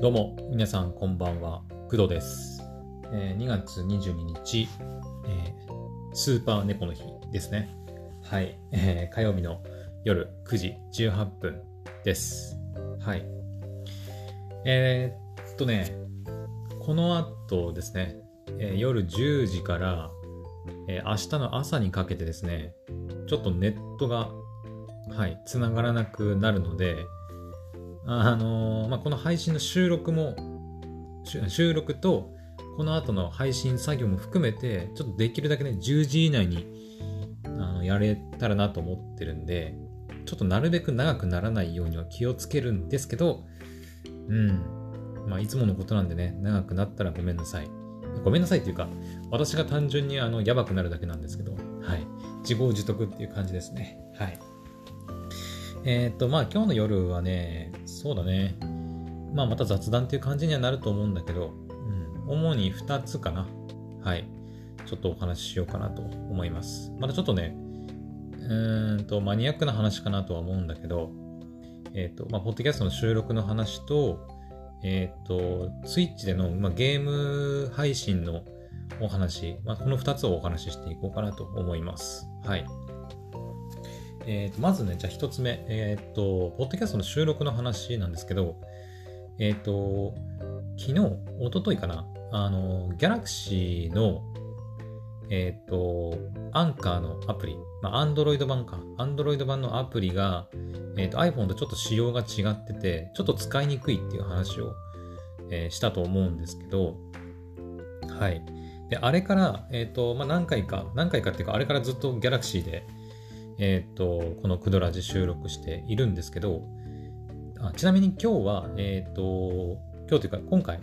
どうも、皆さんこんばんは、工藤です。えー2月22日、えースーパー猫の日ですね。はい、えー火曜日の夜9時18分です。はい。えーっとね、この後ですね、えー夜10時から、えー明日の朝にかけてですね、ちょっとネットが、はい、繋がらなくなるので、あのーまあ、この配信の収録も、収録と、この後の配信作業も含めて、ちょっとできるだけね、10時以内にあのやれたらなと思ってるんで、ちょっとなるべく長くならないようには気をつけるんですけど、うん。まあ、いつものことなんでね、長くなったらごめんなさい。ごめんなさいっていうか、私が単純にあの、やばくなるだけなんですけど、はい。自業自得っていう感じですね。はい。えーっと、まあ今日の夜はね、そうだね。まあまた雑談っていう感じにはなると思うんだけど、うん、主に2つかな。はい。ちょっとお話ししようかなと思います。まだちょっとね、うーんと、マニアックな話かなとは思うんだけど、えーと、まあ、ポッドキャストの収録の話と、えーっと、ツイッチでの、まあ、ゲーム配信のお話、まあ、この2つをお話ししていこうかなと思います。はい。えーとまずね、じゃあ一つ目、えっ、と、ポッドキャストの収録の話なんですけど、えっ、と、昨日、一昨日かな、あの、ギャラクシーの、えっ、と、アンカーのアプリ、まあ、Android 版か、Android 版のアプリが、えっ、と、iPhone とちょっと仕様が違ってて、ちょっと使いにくいっていう話を、えーしたと思うんですけど、はい。で、あれから、えっ、と、まあ、何回か、何回かっていうか、あれからずっとギャラクシーで、えっ、と、このクドラジ収録しているんですけど、あちなみに今日は、えっ、と、今日というか今回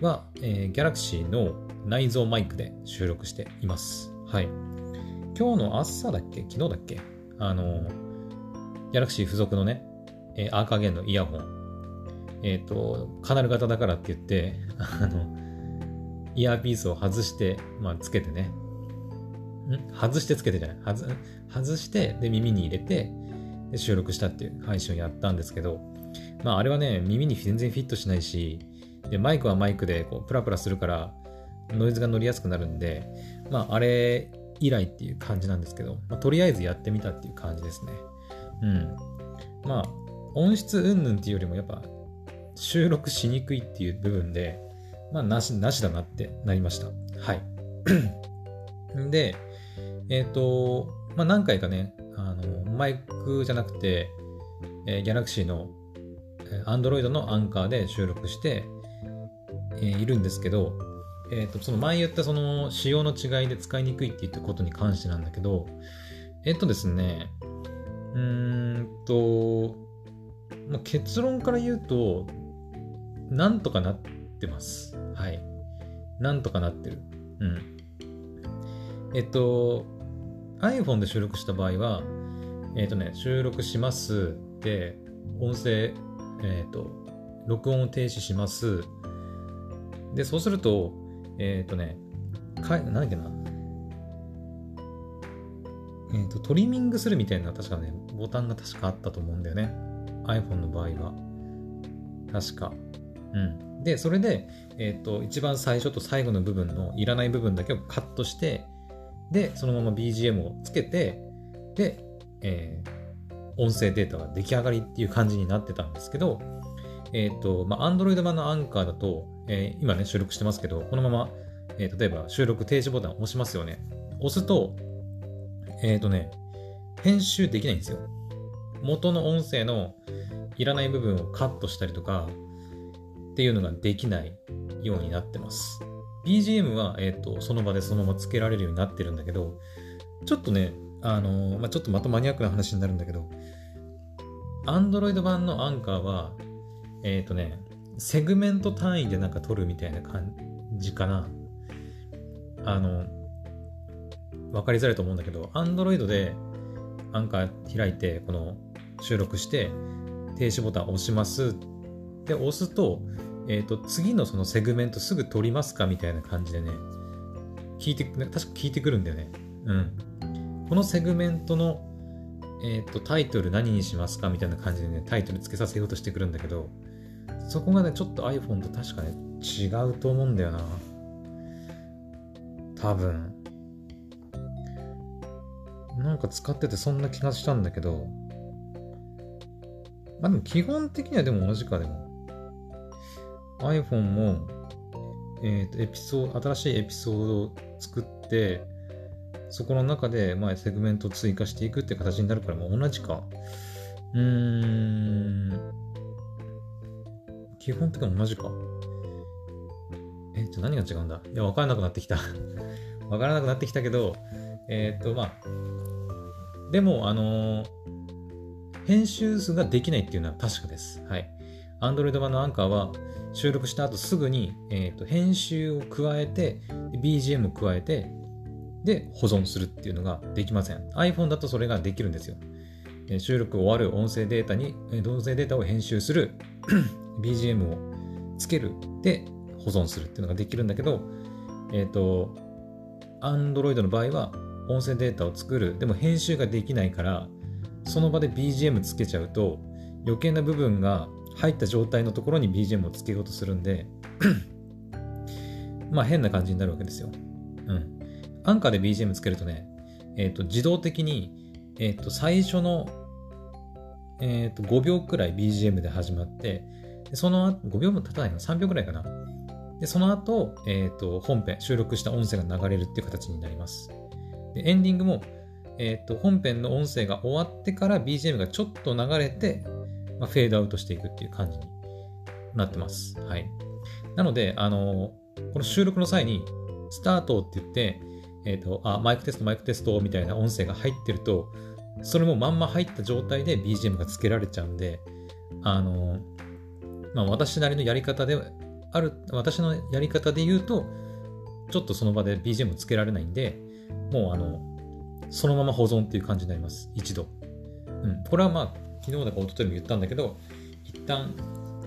は、えー、Galaxy の内蔵マイクで収録しています。はい。今日の朝だっけ？昨日だっけ？あの、Galaxy 付属のね、えーアーカーゲンのイヤホン。えっ、と、カナル型だからって言って、あの、イヤーピースを外して、まあ、つけてね、外してつけてじゃない？外外してで耳に入れてで収録したっていう配信をやったんですけどまああれはね耳に全然フィットしないしでマイクはマイクでこうプラプラするからノイズが乗りやすくなるんでまああれ以来っていう感じなんですけど、まあ、とりあえずやってみたっていう感じですね。うん。まあ音質云々っていうよりもやっぱ収録しにくいっていう部分でまあなしなしだなってなりました。はい。で、えっ、と、まあ、何回かね、あの、マイクじゃなくて、えー、Galaxy の、えー Android のアンカーで収録して、えーいるんですけど、えっ、と、その前言ったその仕様の違いで使いにくいって言ったことに関してなんだけど、えっ、とですね、うーんと、まあ、結論から言うと、なんとかなってます。はい。なんとかなってる。うん。えっと、iPhone で収録した場合は、えっとね、収録します。で、音声、えっと、録音を停止します。で、そうすると、えっとね、かなんだっけな。えっと、トリミングするみたいな、確かね、ボタンが確かあったと思うんだよね。iPhone の場合は。確か。うん。で、それで、えっ、と、一番最初と最後の部分のいらない部分だけをカットして、で、そのまま BGM をつけて、で、えー音声データが出来上がりっていう感じになってたんですけど、えっ、と、まあ、Android 版のアンカーだと、えー今ね、収録してますけど、このまま、えー例えば収録停止ボタンを押しますよね。押すと、えっ、とね、編集できないんですよ。元の音声のいらない部分をカットしたりとか、っていうのができないようになってます。BGM は、えっ、と、その場でそのままつけられるようになってるんだけど、ちょっとね、あのーまあ、ちょっとまたマニアックな話になるんだけど、Android 版のアンカーは、えっ、とね、セグメント単位でなんか撮るみたいな感じかな。あの、わかりづらいと思うんだけど、Android でアンカー開いて、この収録して、停止ボタン押します。で、押すと、えっ、と、次のそのセグメントすぐ撮りますかみたいな感じでね、聞いて、確か聞いてくるんだよね。うん。このセグメントの、えっ、と、タイトル何にしますかみたいな感じでね、タイトルつけさせようとしてくるんだけど、そこがね、ちょっと iPhone と確かね、違うと思うんだよな。多分。なんか使っててそんな気がしたんだけど、まあでも基本的にはでも同じかでも。iPhone も、えっ、ー、と、エピソード、新しいエピソードを作って、そこの中で、まあ、セグメントを追加していくって形になるから、もう同じか。うーん。基本的に同じか。えっ、と、何が違うんだ？いや、わからなくなってきた わからなくなってきたけど、えっ、と、まあ、でも、あのー、編集数ができないっていうのは確かです。はい。Android 版のアンカーは収録した後すぐに、えーと、編集を加えて、BGM を加えて、で、保存するっていうのができません。iPhone だとそれができるんですよ。え収録終わる音声データに、同声データを編集する、BGM をつける、で、保存するっていうのができるんだけど、えっ、ー、と、Android の場合は、音声データを作る、でも編集ができないから、その場で BGM つけちゃうと、余計な部分が入った状態のところに BGM をつけようとするんで まあ変な感じになるわけですよ。うん。アンカーで BGM つけるとね、えっ、ー、と、自動的に、えっ、ー、と、最初の、えっ、ー、と、5秒くらい BGM で始まって、その後、5秒も経たないかな ?3 秒くらいかな。で、その後、えっ、と、本編、収録した音声が流れるっていう形になります。で、エンディングも、えっ、と、本編の音声が終わってから BGM がちょっと流れて、まあ、フェードアウトしていくっていう感じになってます。はい。なので、あの、この収録の際に、スタートって言って、えっ、ー、と、あ、マイクテスト、マイクテストみたいな音声が入ってると、それもまんま入った状態で BGM がつけられちゃうんで、あの、まあ、私なりのやり方である、私のやり方で言うと、ちょっとその場で BGM つけられないんで、もうあの、そのまま保存っていう感じになります。一度。うん。これはまあ、昨日だか一昨日も言ったんだけど、一旦、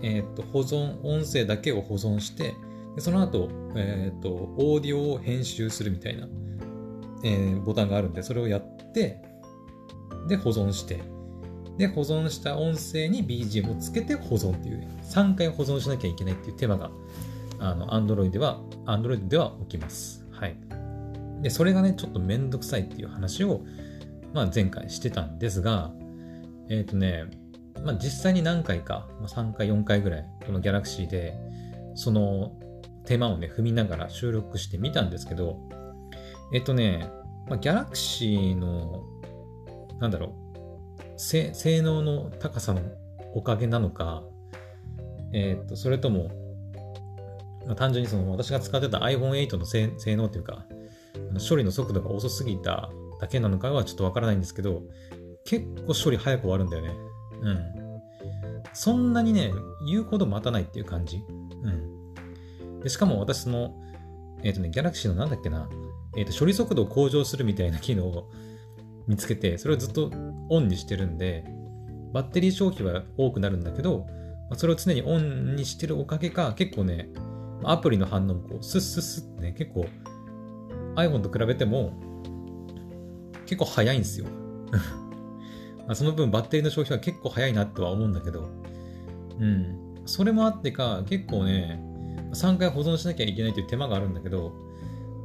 えっ、と、保存、音声だけを保存して、でその後、えっ、と、オーディオを編集するみたいな、えー、ボタンがあるんで、それをやって、で、保存して、で、保存した音声に BGM をつけて保存っていう、3回保存しなきゃいけないっていう手間が、あの、Android では、Android では起きます。はい。で、それがね、ちょっとめんどくさいっていう話を、まあ、前回してたんですが、えっ、ー、とね、まあ、実際に何回か、まあ、3回、4回ぐらい、このギャラクシーで、その手間をね、踏みながら収録してみたんですけど、えっ、ー、とね、まあ、ギャラクシーの、なんだろう、性能の高さのおかげなのか、えっ、ー、と、それとも、まあ、単純にその私が使ってた iPhone8 の性能というか、処理の速度が遅すぎただけなのかはちょっとわからないんですけど、結構処理早く終わるんだよね。うん。そんなにね、言うほど待たないっていう感じ。うん。でしかも私その、えっ、ー、とね、ギャラクシーのなんだっけな、えっ、ー、と、処理速度を向上するみたいな機能を見つけて、それをずっとオンにしてるんで、バッテリー消費は多くなるんだけど、それを常にオンにしてるおかげか、結構ね、アプリの反応もこう、スッスッスッってね、結構 iPhone と比べても結構早いんですよ。まあ、その分バッテリーの消費は結構早いなとは思うんだけど、うん。それもあってか、結構ね、3回保存しなきゃいけないという手間があるんだけど、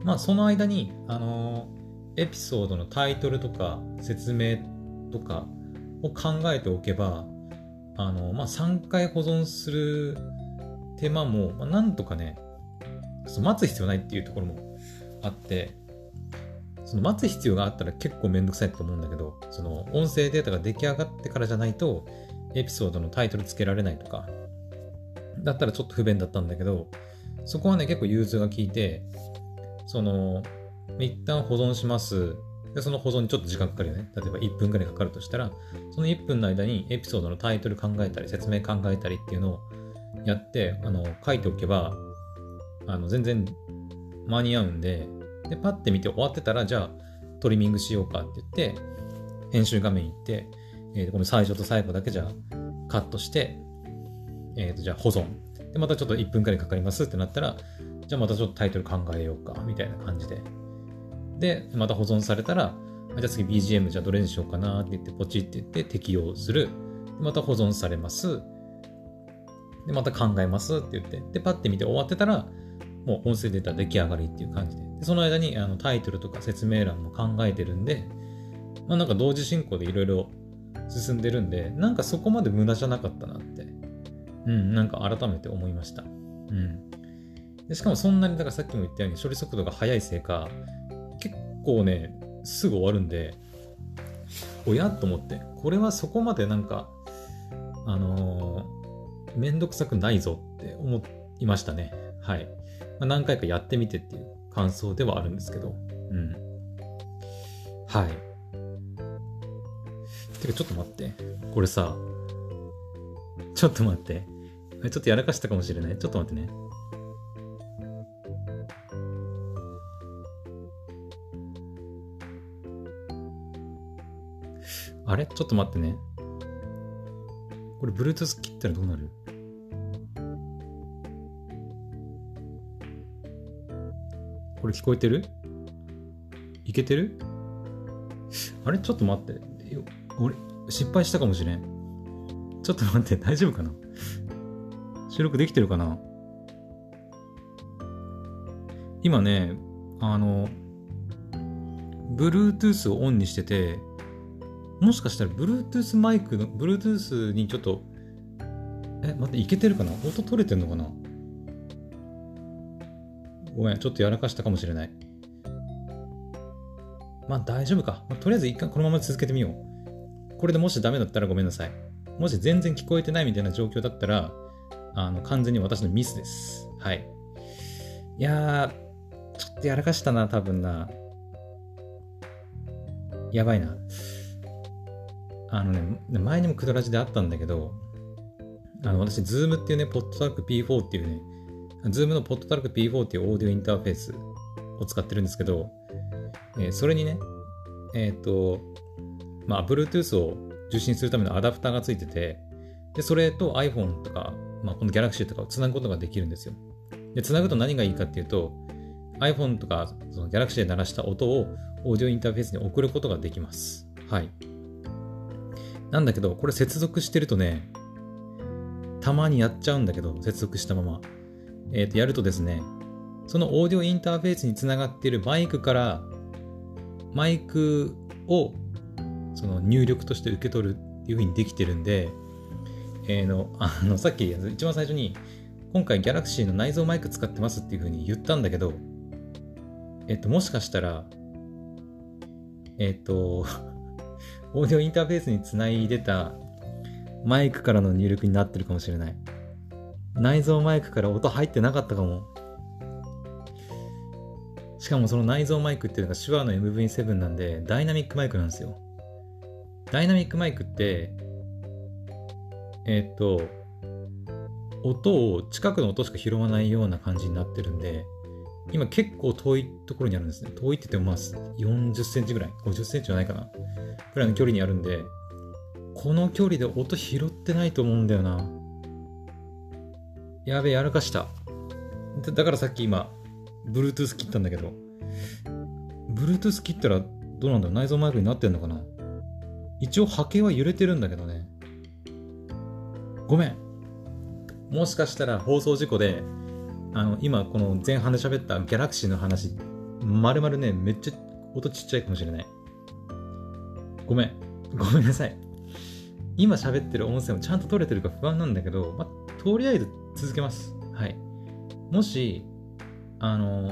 まあその間に、あのー、エピソードのタイトルとか説明とかを考えておけば、あのー、まあ3回保存する手間も、まあ、なんとかね、待つ必要ないっていうところもあって、その待つ必要があったら結構めんどくさいと思うんだけど、その音声データが出来上がってからじゃないと、エピソードのタイトルつけられないとか、だったらちょっと不便だったんだけど、そこはね、結構融通が効いて、その、一旦保存します。で、その保存にちょっと時間かかるよね。例えば1分くらいかかるとしたら、その1分の間にエピソードのタイトル考えたり、説明考えたりっていうのをやって、あの、書いておけば、あの、全然間に合うんで、で、パッて見て終わってたら、じゃあトリミングしようかって言って、編集画面行って、えー、この最初と最後だけじゃカットして、えー、とじゃあ保存。で、またちょっと1分くらいかかりますってなったら、じゃあまたちょっとタイトル考えようか、みたいな感じで。で、また保存されたら、じゃあ次 BGM じゃあどれにしようかなって言って、ポチって言って適用する。また保存されます。で、また考えますって言って、で、パッて見て終わってたら、もう音声データ出来上がりっていう感じで。その間にあのタイトルとか説明欄も考えてるんで、まあなんか同時進行でいろいろ進んでるんで、なんかそこまで無駄じゃなかったなって、うん、なんか改めて思いました。うん。でしかもそんなに、だからさっきも言ったように処理速度が速いせいか、結構ね、すぐ終わるんで、おやと思って、これはそこまでなんか、あのー、めんどくさくないぞって思いましたね。はい。まあ、何回かやってみてっていう感想ではあるんですけど、うん。はい。てか、ちょっと待って。これさ、ちょっと待って。ちょっとやらかしたかもしれない。ちょっと待ってね。あれ？ちょっと待ってね。これ、Bluetooth 切ったらどうなる？これ聞こえてる？いけてる？あれ？ちょっと待って。俺、失敗したかもしれん。ちょっと待って、大丈夫かな？収録できてるかな？今ね、あの、Bluetooth をオンにしてて、もしかしたら Bluetooth マイクの、Bluetooth にちょっと、え、待って、いけてるかな？音取れてんのかな？ごめん、ちょっとやらかしたかもしれない。まあ大丈夫か。まあ、とりあえず一回このまま続けてみよう。これでもしダメだったらごめんなさい。もし全然聞こえてないみたいな状況だったら、あの、完全に私のミスです。はい。いやー、ちょっとやらかしたな、多分な。やばいな。あのね、前にもクドラジであったんだけど、あの、私、 Zoom っていうね、 PodTrak P4 っていうね、 Zoom の PodTrak P4 っていうオーディオインターフェースを使ってるんですけど、えー、それにね、えっ、ー、と、まあ、Bluetooth を受信するためのアダプターがついてて、で、それと iPhone とか、まあ、この Galaxy とかをつなぐことができるんですよ。で、つなぐと何がいいかっていうと、iPhone とかその Galaxy で鳴らした音をオーディオインターフェースに送ることができます。はい。なんだけど、これ接続してるとね、たまにやっちゃうんだけど、接続したまま。えっ、ー、と、やるとですね、そのオーディオインターフェースにつながっているマイクから、マイクをその入力として受け取るっていう風にできてるんで、えー、の、あの、さっき一番最初に、今回 Galaxy の内蔵マイク使ってますっていう風に言ったんだけど、えっと、もしかしたら、えっと、オーディオインターフェースにつないでたマイクからの入力になってるかもしれない。内蔵マイクから音入ってなかったかも。しかもその内蔵マイクっていうのが手話の MV7 なんで、ダイナミックマイクなんですよ。ダイナミックマイクって、えー、っと、音を、近くの音しか拾わないような感じになってるんで、今結構遠いところにあるんですね。遠いって言ってもまあ40センチぐらい、50センチじゃないかな。ぐらいの距離にあるんで、この距離で音拾ってないと思うんだよな。やべえ、やらかした。だからさっき今、Bluetooth 切ったんだけど、Bluetooth 切ったらどうなんだろう？内蔵マイクになってんのかな？一応波形は揺れてるんだけどね。ごめん。もしかしたら放送事故で、あの、今この前半で喋った Galaxy の話、まるまるね、めっちゃ音ちっちゃいかもしれない。ごめん。ごめんなさい。今喋ってる音声もちゃんと取れてるか不安なんだけど、まあ、とりあえず続けます。はい。もし、あの、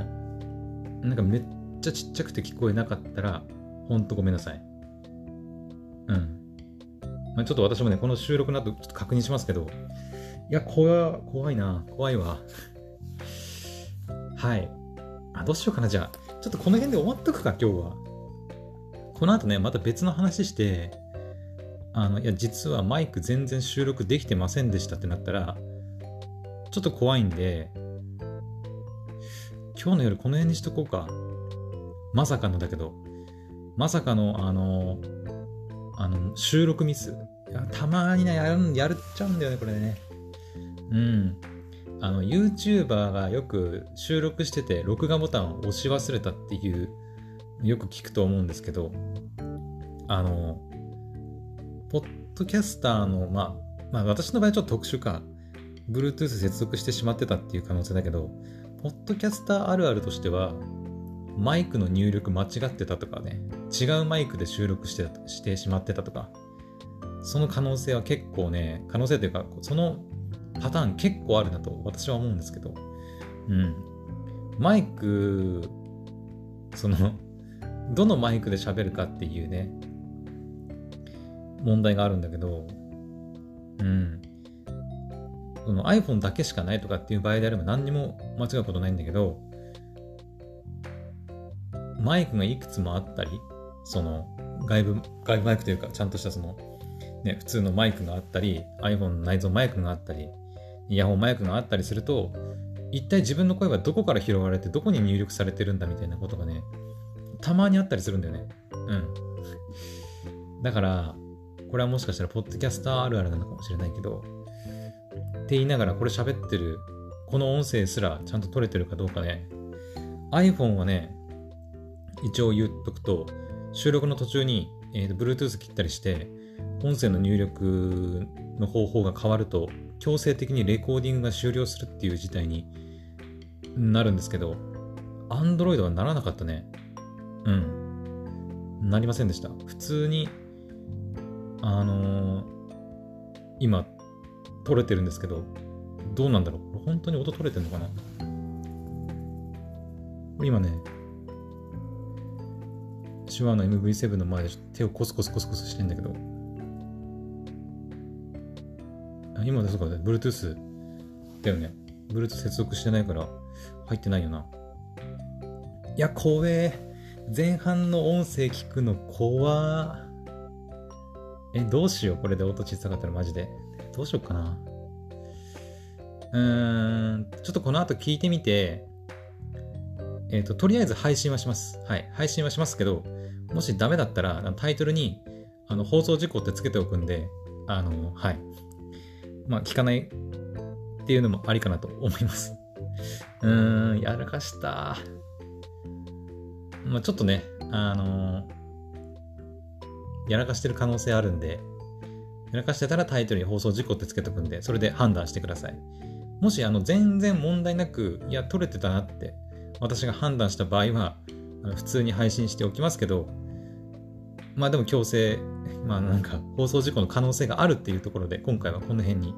なんかめっちゃちっちゃくて聞こえなかったら、ほんとごめんなさい。うん。まあ、ちょっと私もね、この収録の後ちょっと確認しますけど、いや、怖怖いな。怖いわ。はい。あ、どうしようかな、じゃあ。ちょっとこの辺で終わっとくか、今日は。この後ね、また別の話して、あの、いや、実はマイク全然収録できてませんでしたってなったら、ちょっと怖いんで、今日の夜この辺にしとこうか。まさかのだけど、まさかの、あの、あの、収録ミス。いやたまにね、やる、やるっちゃうんだよね、これね。うん。あの、YouTuber がよく収録してて、録画ボタンを押し忘れたっていう、よく聞くと思うんですけど、あの、ポッドキャスターの、まあ、まあ私の場合ちょっと特殊か。Bluetooth 接続してしまってたっていう可能性だけど、ポッドキャスターあるあるとしては、マイクの入力間違ってたとかね、違うマイクで収録してしてしまってたとか、その可能性は結構ね、可能性というか、そのパターン結構あるなと私は思うんですけど、うん。マイク、その、どのマイクで喋るかっていうね、問題があるんだけど、うん。その iPhone だけしかないとかっていう場合であれば何にも間違うことないんだけど、マイクがいくつもあったり、その外部、外部マイクというか、ちゃんとしたその、ね、普通のマイクがあったり、iPhone の内蔵マイクがあったり、イヤホンマイクがあったりすると、一体自分の声はどこから拾われて、どこに入力されてるんだみたいなことがね、たまにあったりするんだよね。うん。だから、これはもしかしたら、ポッドキャスターあるあるなのかもしれないけど、って言いながら、これ喋ってる、この音声すらちゃんと取れてるかどうかね、iPhone はね、一応言っとくと、収録の途中に、えーと、Bluetooth 切ったりして、音声の入力の方法が変わると、強制的にレコーディングが終了するっていう事態になるんですけど、Android はならなかったね。うん。なりませんでした。普通に、あのー、今、撮れてるんですけど、どうなんだろう？本当に音取れてんのかな？今ね、手話の MV7 の前で手をコスコスコスコスしてんだけど、あ今だそうか、Bluetooth だよね。Bluetooth 接続してないから入ってないよな。いや、怖え。前半の音声聞くの怖え、どうしよう？これで音小さかったらマジで。どうしようかな。うーん、ちょっとこの後聞いてみて、えっ、ー、と、とりあえず配信はします。はい。配信はしますけど、もしダメだったら、タイトルに、あの、放送事故ってつけておくんで、あの、はい。まあ、聞かないっていうのもありかなと思います。うーん、やらかした。まあ、ちょっとね、あのやらかしてる可能性あるんで、やらかしてたらタイトルに放送事故ってつけとくんで、それで判断してください。もし、あの、全然問題なく、いや、撮れてたなって、私が判断した場合は、普通に配信しておきますけど、まあでも強制、まあなんか放送事故の可能性があるっていうところで、今回はこの辺に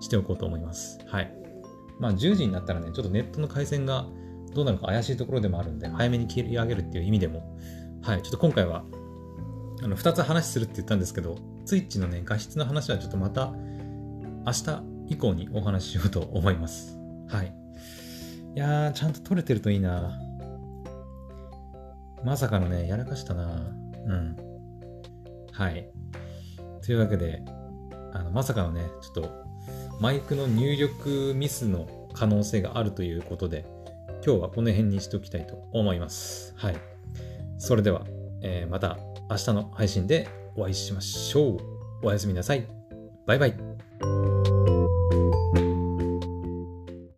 しておこうと思います。はい。まあ10時になったらね、ちょっとネットの回線がどうなるか怪しいところでもあるんで、早めに切り上げるっていう意味でも、はい、ちょっと今回は、あの、2つ話するって言ったんですけど、ツイッチのね、画質の話はちょっとまた、明日以降にお話ししようと思います。はい。いやー、ちゃんと撮れてるといいなまさかのね、やらかしたなうん。はい。というわけで、あの、まさかのね、ちょっと、マイクの入力ミスの可能性があるということで、今日はこの辺にしておきたいと思います。はい。それでは、えー、また明日の配信でお会いしましょう。おやすみなさい。バイバイ。